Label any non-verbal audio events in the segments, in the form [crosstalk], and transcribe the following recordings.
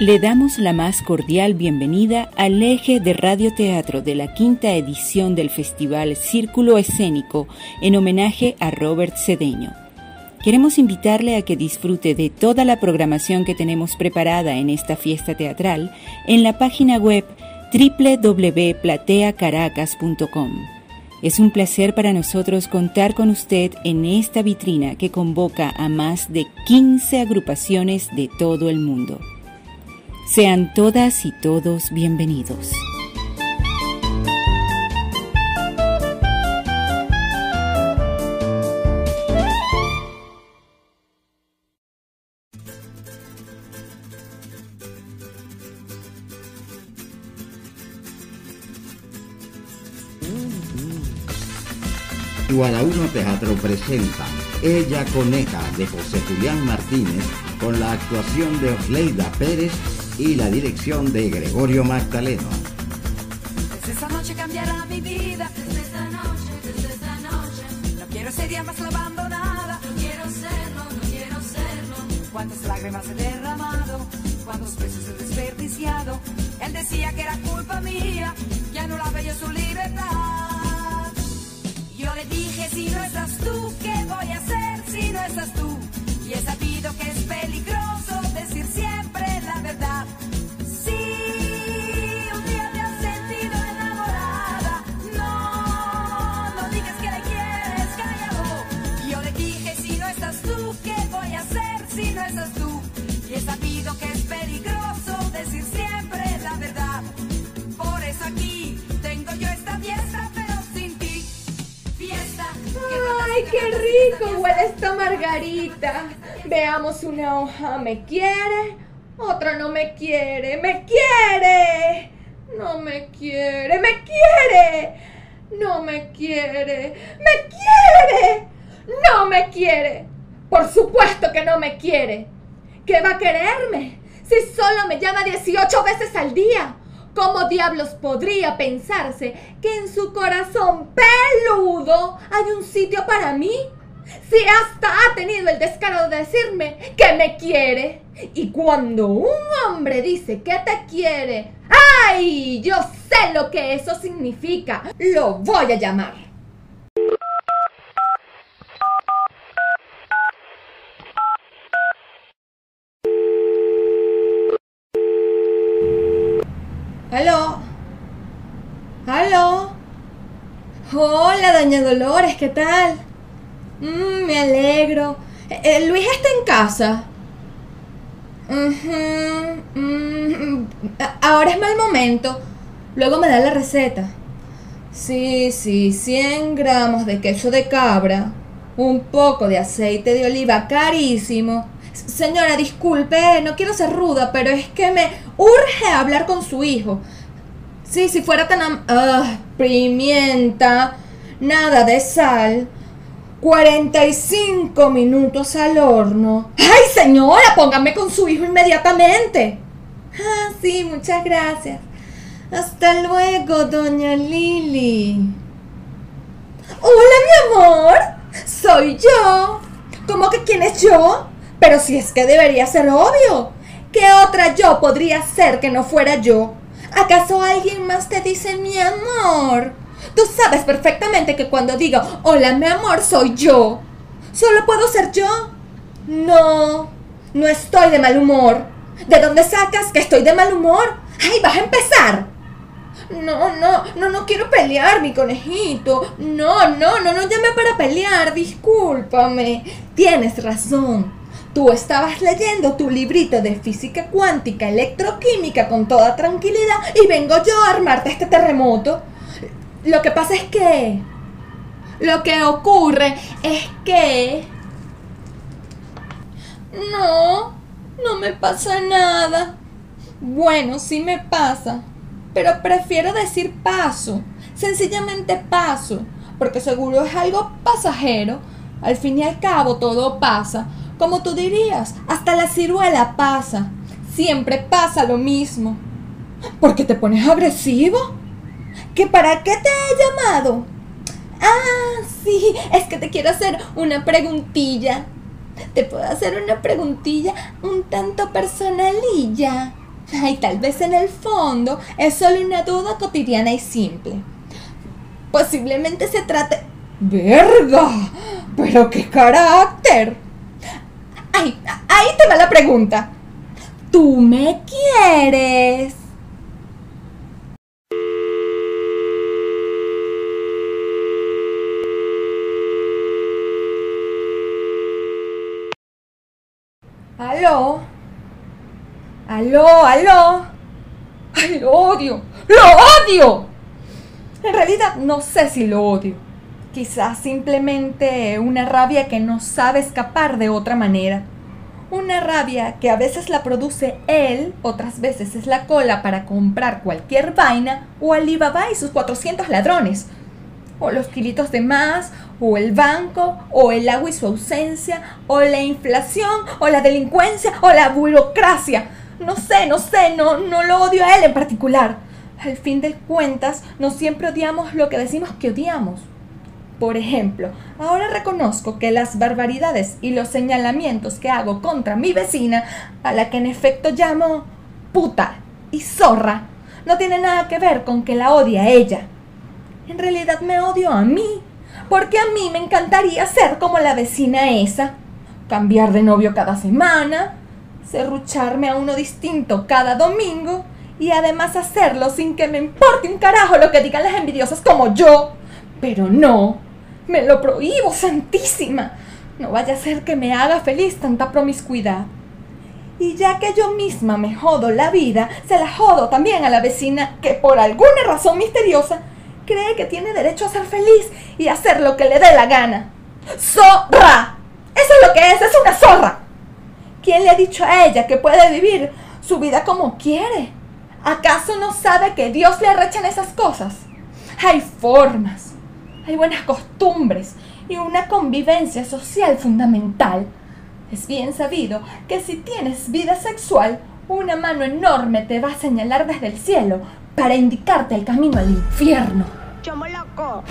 Le damos la más cordial bienvenida al eje de radioteatro de la quinta edición del Festival Círculo Escénico en homenaje a Robert Cedeño. Queremos invitarle a que disfrute de toda la programación que tenemos preparada en esta fiesta teatral en la página web www.plateacaracas.com. Es un placer para nosotros contar con usted en esta vitrina que convoca a más de 15 agrupaciones de todo el mundo. Sean todas y todos bienvenidos. Guadauno Teatro presenta Ella Coneja de José Julián Martínez con la actuación de Osleida Pérez y la dirección de Gregorio Magdaleno. Desde esta noche cambiará mi vida. Desde esta noche, desde esta noche. No quiero ser ya más la abandonada. No quiero serlo, no quiero serlo. Cuántas lágrimas he derramado, cuántos besos he desperdiciado. Él decía que era culpa mía, que anulaba yo su libertad. Yo le dije, si no estás tú, ¿qué voy a hacer si no estás tú? Y he sabido que es peligroso sabido que es peligroso decir siempre la verdad. Por eso aquí tengo yo esta fiesta, pero sin ti. Fiesta. ¡Ay, qué rico huele esta margarita! Veamos una hoja, ¿me quiere? Otra no me quiere, ¡me quiere! No me quiere, ¡me quiere! No me quiere, ¡me quiere! No me quiere. Por supuesto que no me quiere. ¿Qué va a quererme? Si solo me llama 18 veces al día. ¿Cómo diablos podría pensarse que en su corazón peludo hay un sitio para mí? Si hasta ha tenido el descaro de decirme que me quiere. Y cuando un hombre dice que te quiere, ¡ay! Yo sé lo que eso significa. Lo voy a llamar. ¿Aló? Hola, doña Dolores, ¿qué tal? Mm, me alegro. Eh, eh, Luis está en casa. Mm, a- Ahora es mal momento. Luego me da la receta. Sí, sí, 100 gramos de queso de cabra, un poco de aceite de oliva carísimo. Señora, disculpe, no quiero ser ruda, pero es que me urge hablar con su hijo. Sí, si fuera tan... Ah, pimienta, nada de sal. 45 minutos al horno. ¡Ay, señora! Póngame con su hijo inmediatamente. Ah, sí, muchas gracias. Hasta luego, doña Lili. Hola, mi amor. Soy yo. ¿Cómo que quién es yo? Pero si es que debería ser obvio. ¿Qué otra yo podría ser que no fuera yo? ¿Acaso alguien más te dice mi amor? Tú sabes perfectamente que cuando digo hola mi amor soy yo. ¿Solo puedo ser yo? No, no estoy de mal humor. ¿De dónde sacas que estoy de mal humor? ¡Ay, vas a empezar! No, no, no, no quiero pelear, mi conejito. No, no, no, no llame para pelear, discúlpame. Tienes razón. Tú estabas leyendo tu librito de física cuántica, electroquímica con toda tranquilidad y vengo yo a armarte este terremoto. Lo que pasa es que... Lo que ocurre es que... No, no me pasa nada. Bueno, sí me pasa, pero prefiero decir paso, sencillamente paso, porque seguro es algo pasajero. Al fin y al cabo todo pasa, como tú dirías, hasta la ciruela pasa. Siempre pasa lo mismo. ¿Por qué te pones agresivo? ¿Que para qué te he llamado? Ah, sí, es que te quiero hacer una preguntilla. ¿Te puedo hacer una preguntilla un tanto personalilla? Ay, tal vez en el fondo es solo una duda cotidiana y simple. Posiblemente se trate... ¡Verga! ¡Pero qué carácter! Ay, ahí te va la pregunta. ¿Tú me quieres? ¿Aló? ¿Aló? ¿Aló? ¡Ay, lo odio! ¡Lo odio! En realidad no sé si lo odio. Quizás simplemente una rabia que no sabe escapar de otra manera. Una rabia que a veces la produce él, otras veces es la cola para comprar cualquier vaina, o Alibaba y sus 400 ladrones, o los kilitos de más, o el banco, o el agua y su ausencia, o la inflación, o la delincuencia, o la burocracia. No sé, no sé, no, no lo odio a él en particular. Al fin de cuentas, no siempre odiamos lo que decimos que odiamos. Por ejemplo, ahora reconozco que las barbaridades y los señalamientos que hago contra mi vecina, a la que en efecto llamo puta y zorra, no tienen nada que ver con que la odie a ella. En realidad me odio a mí, porque a mí me encantaría ser como la vecina esa, cambiar de novio cada semana, serrucharme a uno distinto cada domingo y además hacerlo sin que me importe un carajo lo que digan las envidiosas como yo. Pero no, me lo prohíbo, santísima. No vaya a ser que me haga feliz tanta promiscuidad. Y ya que yo misma me jodo la vida, se la jodo también a la vecina que por alguna razón misteriosa cree que tiene derecho a ser feliz y hacer lo que le dé la gana. ¡Zorra! Eso es lo que es, es una zorra. ¿Quién le ha dicho a ella que puede vivir su vida como quiere? ¿Acaso no sabe que Dios le arrechan esas cosas? Hay formas, hay buenas costumbres y una convivencia social fundamental. Es bien sabido que si tienes vida sexual, una mano enorme te va a señalar desde el cielo para indicarte el camino al infierno. Chomo loco.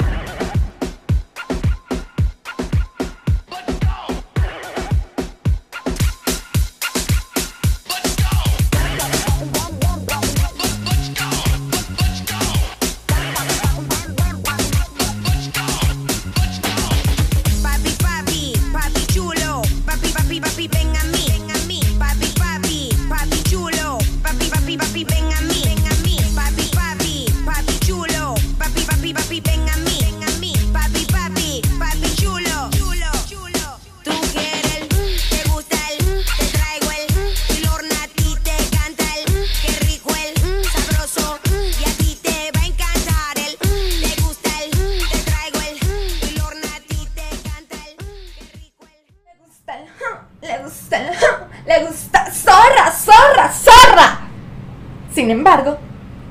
Sin embargo,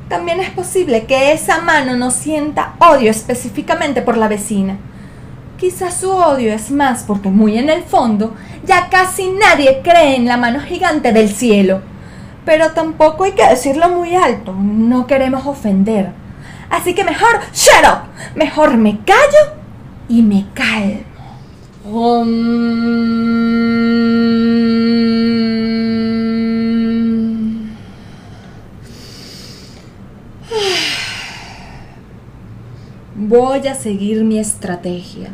también es posible que esa mano no sienta odio específicamente por la vecina. Quizás su odio es más porque muy en el fondo ya casi nadie cree en la mano gigante del cielo. Pero tampoco hay que decirlo muy alto, no queremos ofender. Así que mejor, shut up, mejor me callo y me calmo. Om. Voy a seguir mi estrategia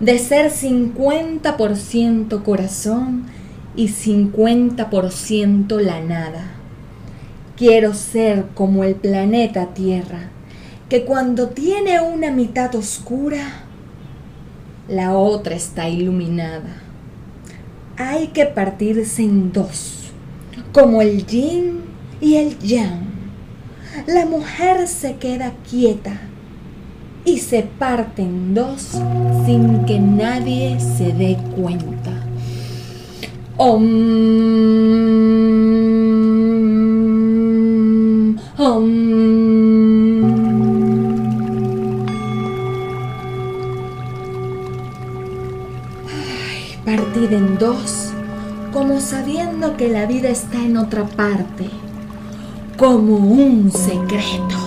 de ser 50% corazón y 50% la nada. Quiero ser como el planeta Tierra, que cuando tiene una mitad oscura, la otra está iluminada. Hay que partirse en dos, como el yin y el yang. La mujer se queda quieta y se parte en dos sin que nadie se dé cuenta. Om, om. Ay, partida en dos, como sabiendo que la vida está en otra parte, como un secreto.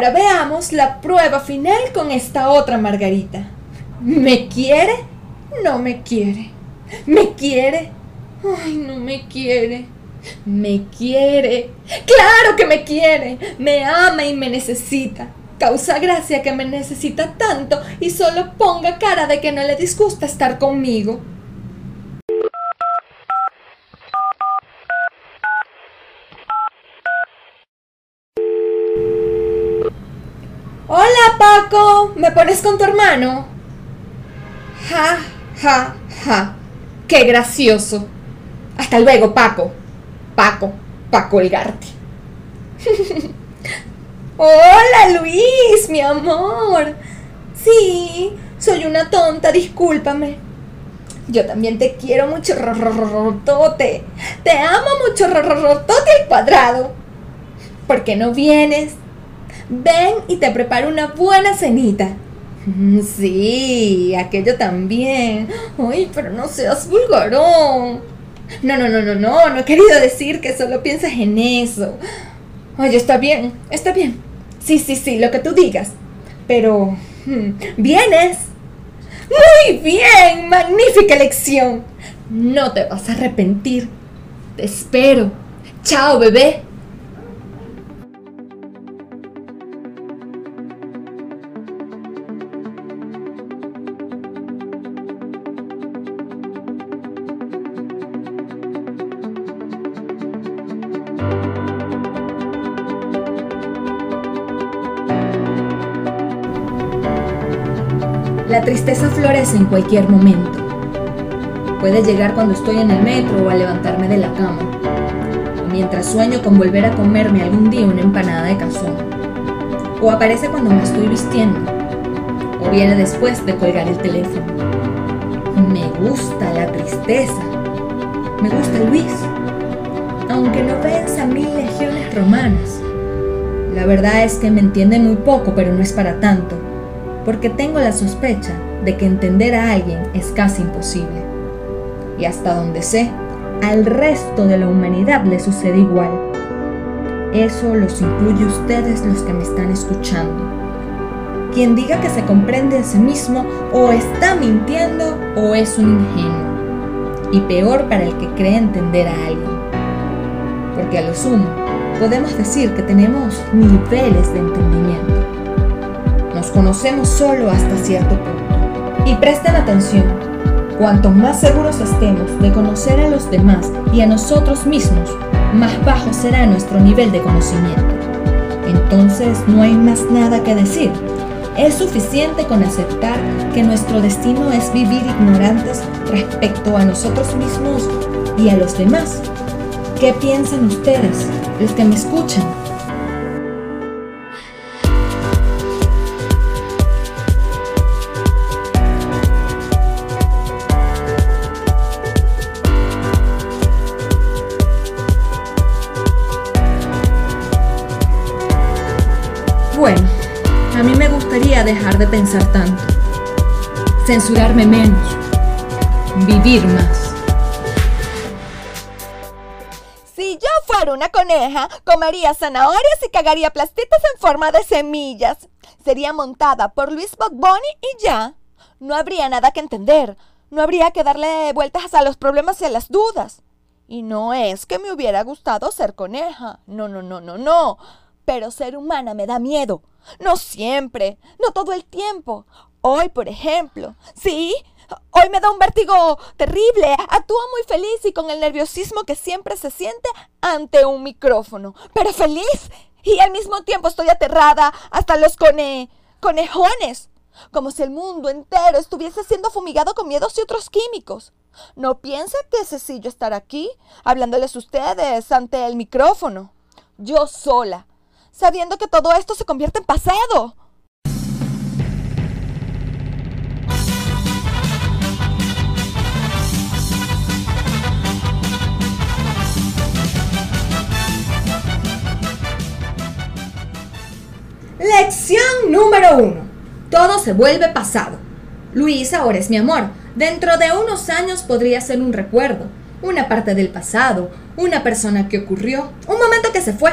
Ahora veamos la prueba final con esta otra Margarita. ¿Me quiere? No me quiere. ¿Me quiere? Ay, no me quiere. Me quiere. Claro que me quiere. Me ama y me necesita. Causa gracia que me necesita tanto y solo ponga cara de que no le disgusta estar conmigo. Hola Paco, ¿me pones con tu hermano? Ja, ja, ja. Qué gracioso. Hasta luego, Paco. Paco, para colgarte. [laughs] Hola Luis, mi amor. Sí, soy una tonta, discúlpame. Yo también te quiero mucho, rorrorotote. Te amo mucho, rorrorotote al cuadrado. ¿Por qué no vienes? Ven y te preparo una buena cenita. Mm, Sí, aquello también. Ay, pero no seas vulgarón. No, no, no, no, no, no he querido decir que solo pienses en eso. Oye, está bien, está bien. Sí, sí, sí, lo que tú digas. Pero, mm, ¿vienes? Muy bien, magnífica elección. No te vas a arrepentir. Te espero. Chao, bebé. La tristeza florece en cualquier momento. Puede llegar cuando estoy en el metro o al levantarme de la cama, o mientras sueño con volver a comerme algún día una empanada de cazón, o aparece cuando me estoy vistiendo, o viene después de colgar el teléfono. Me gusta la tristeza, me gusta Luis, aunque no venza mil legiones romanas. La verdad es que me entiende muy poco, pero no es para tanto porque tengo la sospecha de que entender a alguien es casi imposible. Y hasta donde sé, al resto de la humanidad le sucede igual. Eso los incluye ustedes los que me están escuchando. Quien diga que se comprende a sí mismo o está mintiendo o es un ingenuo. Y peor para el que cree entender a alguien. Porque a lo sumo, podemos decir que tenemos niveles de entendimiento. Nos conocemos solo hasta cierto punto. Y presten atención, cuanto más seguros estemos de conocer a los demás y a nosotros mismos, más bajo será nuestro nivel de conocimiento. Entonces no hay más nada que decir. Es suficiente con aceptar que nuestro destino es vivir ignorantes respecto a nosotros mismos y a los demás. ¿Qué piensan ustedes, los que me escuchan? Dejar de pensar tanto, censurarme menos, vivir más. Si yo fuera una coneja, comería zanahorias y cagaría plastitas en forma de semillas. Sería montada por Luis Bogboni y ya. No habría nada que entender. No habría que darle vueltas a los problemas y a las dudas. Y no es que me hubiera gustado ser coneja. No, no, no, no, no. Pero ser humana me da miedo. No siempre, no todo el tiempo. Hoy, por ejemplo. Sí, hoy me da un vértigo terrible. Actúo muy feliz y con el nerviosismo que siempre se siente ante un micrófono. Pero feliz Y al mismo tiempo estoy aterrada hasta los cone... conejones. Como si el mundo entero estuviese siendo fumigado con miedos y otros químicos. No piensa que es sencillo estar aquí, hablándoles ustedes ante el micrófono. Yo sola, sabiendo que todo esto se convierte en pasado. Lección número uno. Todo se vuelve pasado. Luis ahora es mi amor. Dentro de unos años podría ser un recuerdo, una parte del pasado, una persona que ocurrió, un momento que se fue.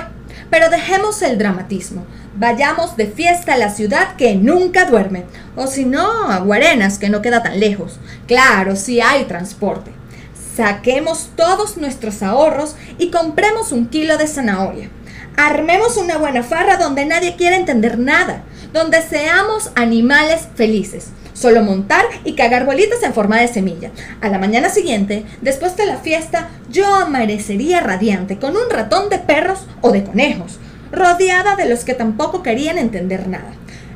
Pero dejemos el dramatismo. Vayamos de fiesta a la ciudad que nunca duerme. O si no, a Guarenas, que no queda tan lejos. Claro, si hay transporte. Saquemos todos nuestros ahorros y compremos un kilo de zanahoria. Armemos una buena farra donde nadie quiera entender nada, donde seamos animales felices. Solo montar y cagar bolitas en forma de semilla. A la mañana siguiente, después de la fiesta, yo amanecería radiante con un ratón de perros o de conejos, rodeada de los que tampoco querían entender nada,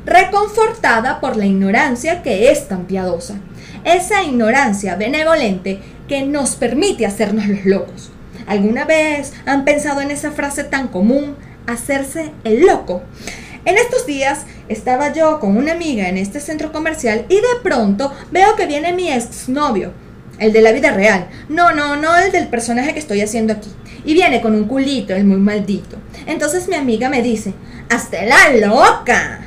reconfortada por la ignorancia que es tan piadosa. Esa ignorancia benevolente que nos permite hacernos los locos. ¿Alguna vez han pensado en esa frase tan común, hacerse el loco? En estos días estaba yo con una amiga en este centro comercial y de pronto veo que viene mi exnovio, el de la vida real. No, no, no el del personaje que estoy haciendo aquí. Y viene con un culito, el muy maldito. Entonces mi amiga me dice, ¡Hazte la loca!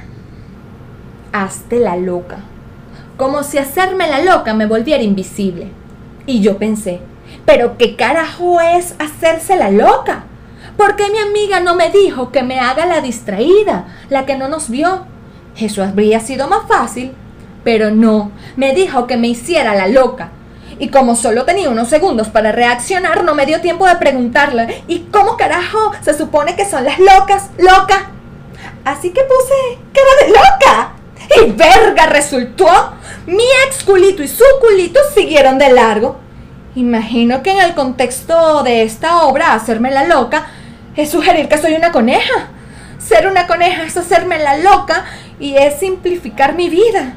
Hazte la loca. Como si hacerme la loca me volviera invisible. Y yo pensé, pero ¿qué carajo es hacerse la loca? ¿Por qué mi amiga no me dijo que me haga la distraída, la que no nos vio? Eso habría sido más fácil. Pero no, me dijo que me hiciera la loca. Y como solo tenía unos segundos para reaccionar, no me dio tiempo de preguntarle, ¿y cómo carajo se supone que son las locas? ¿Loca? Así que puse cara de loca. Y verga resultó. Mi ex culito y su culito siguieron de largo. Imagino que en el contexto de esta obra, hacerme la loca, es sugerir que soy una coneja. Ser una coneja es hacerme la loca y es simplificar mi vida.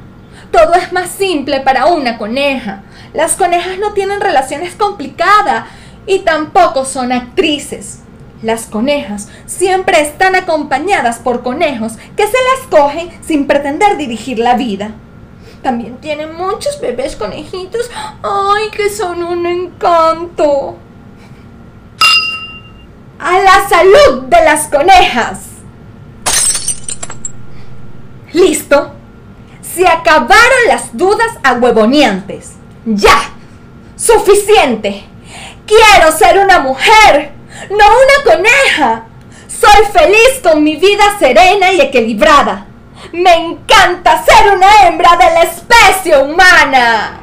Todo es más simple para una coneja. Las conejas no tienen relaciones complicadas y tampoco son actrices. Las conejas siempre están acompañadas por conejos que se las cogen sin pretender dirigir la vida. También tienen muchos bebés conejitos. ¡Ay, que son un encanto! ¡A la salud de las conejas! ¿Listo? Se acabaron las dudas ahuevoneantes. ¡Ya! ¡Suficiente! Quiero ser una mujer, no una coneja. Soy feliz con mi vida serena y equilibrada. Me encanta ser una hembra de la especie humana.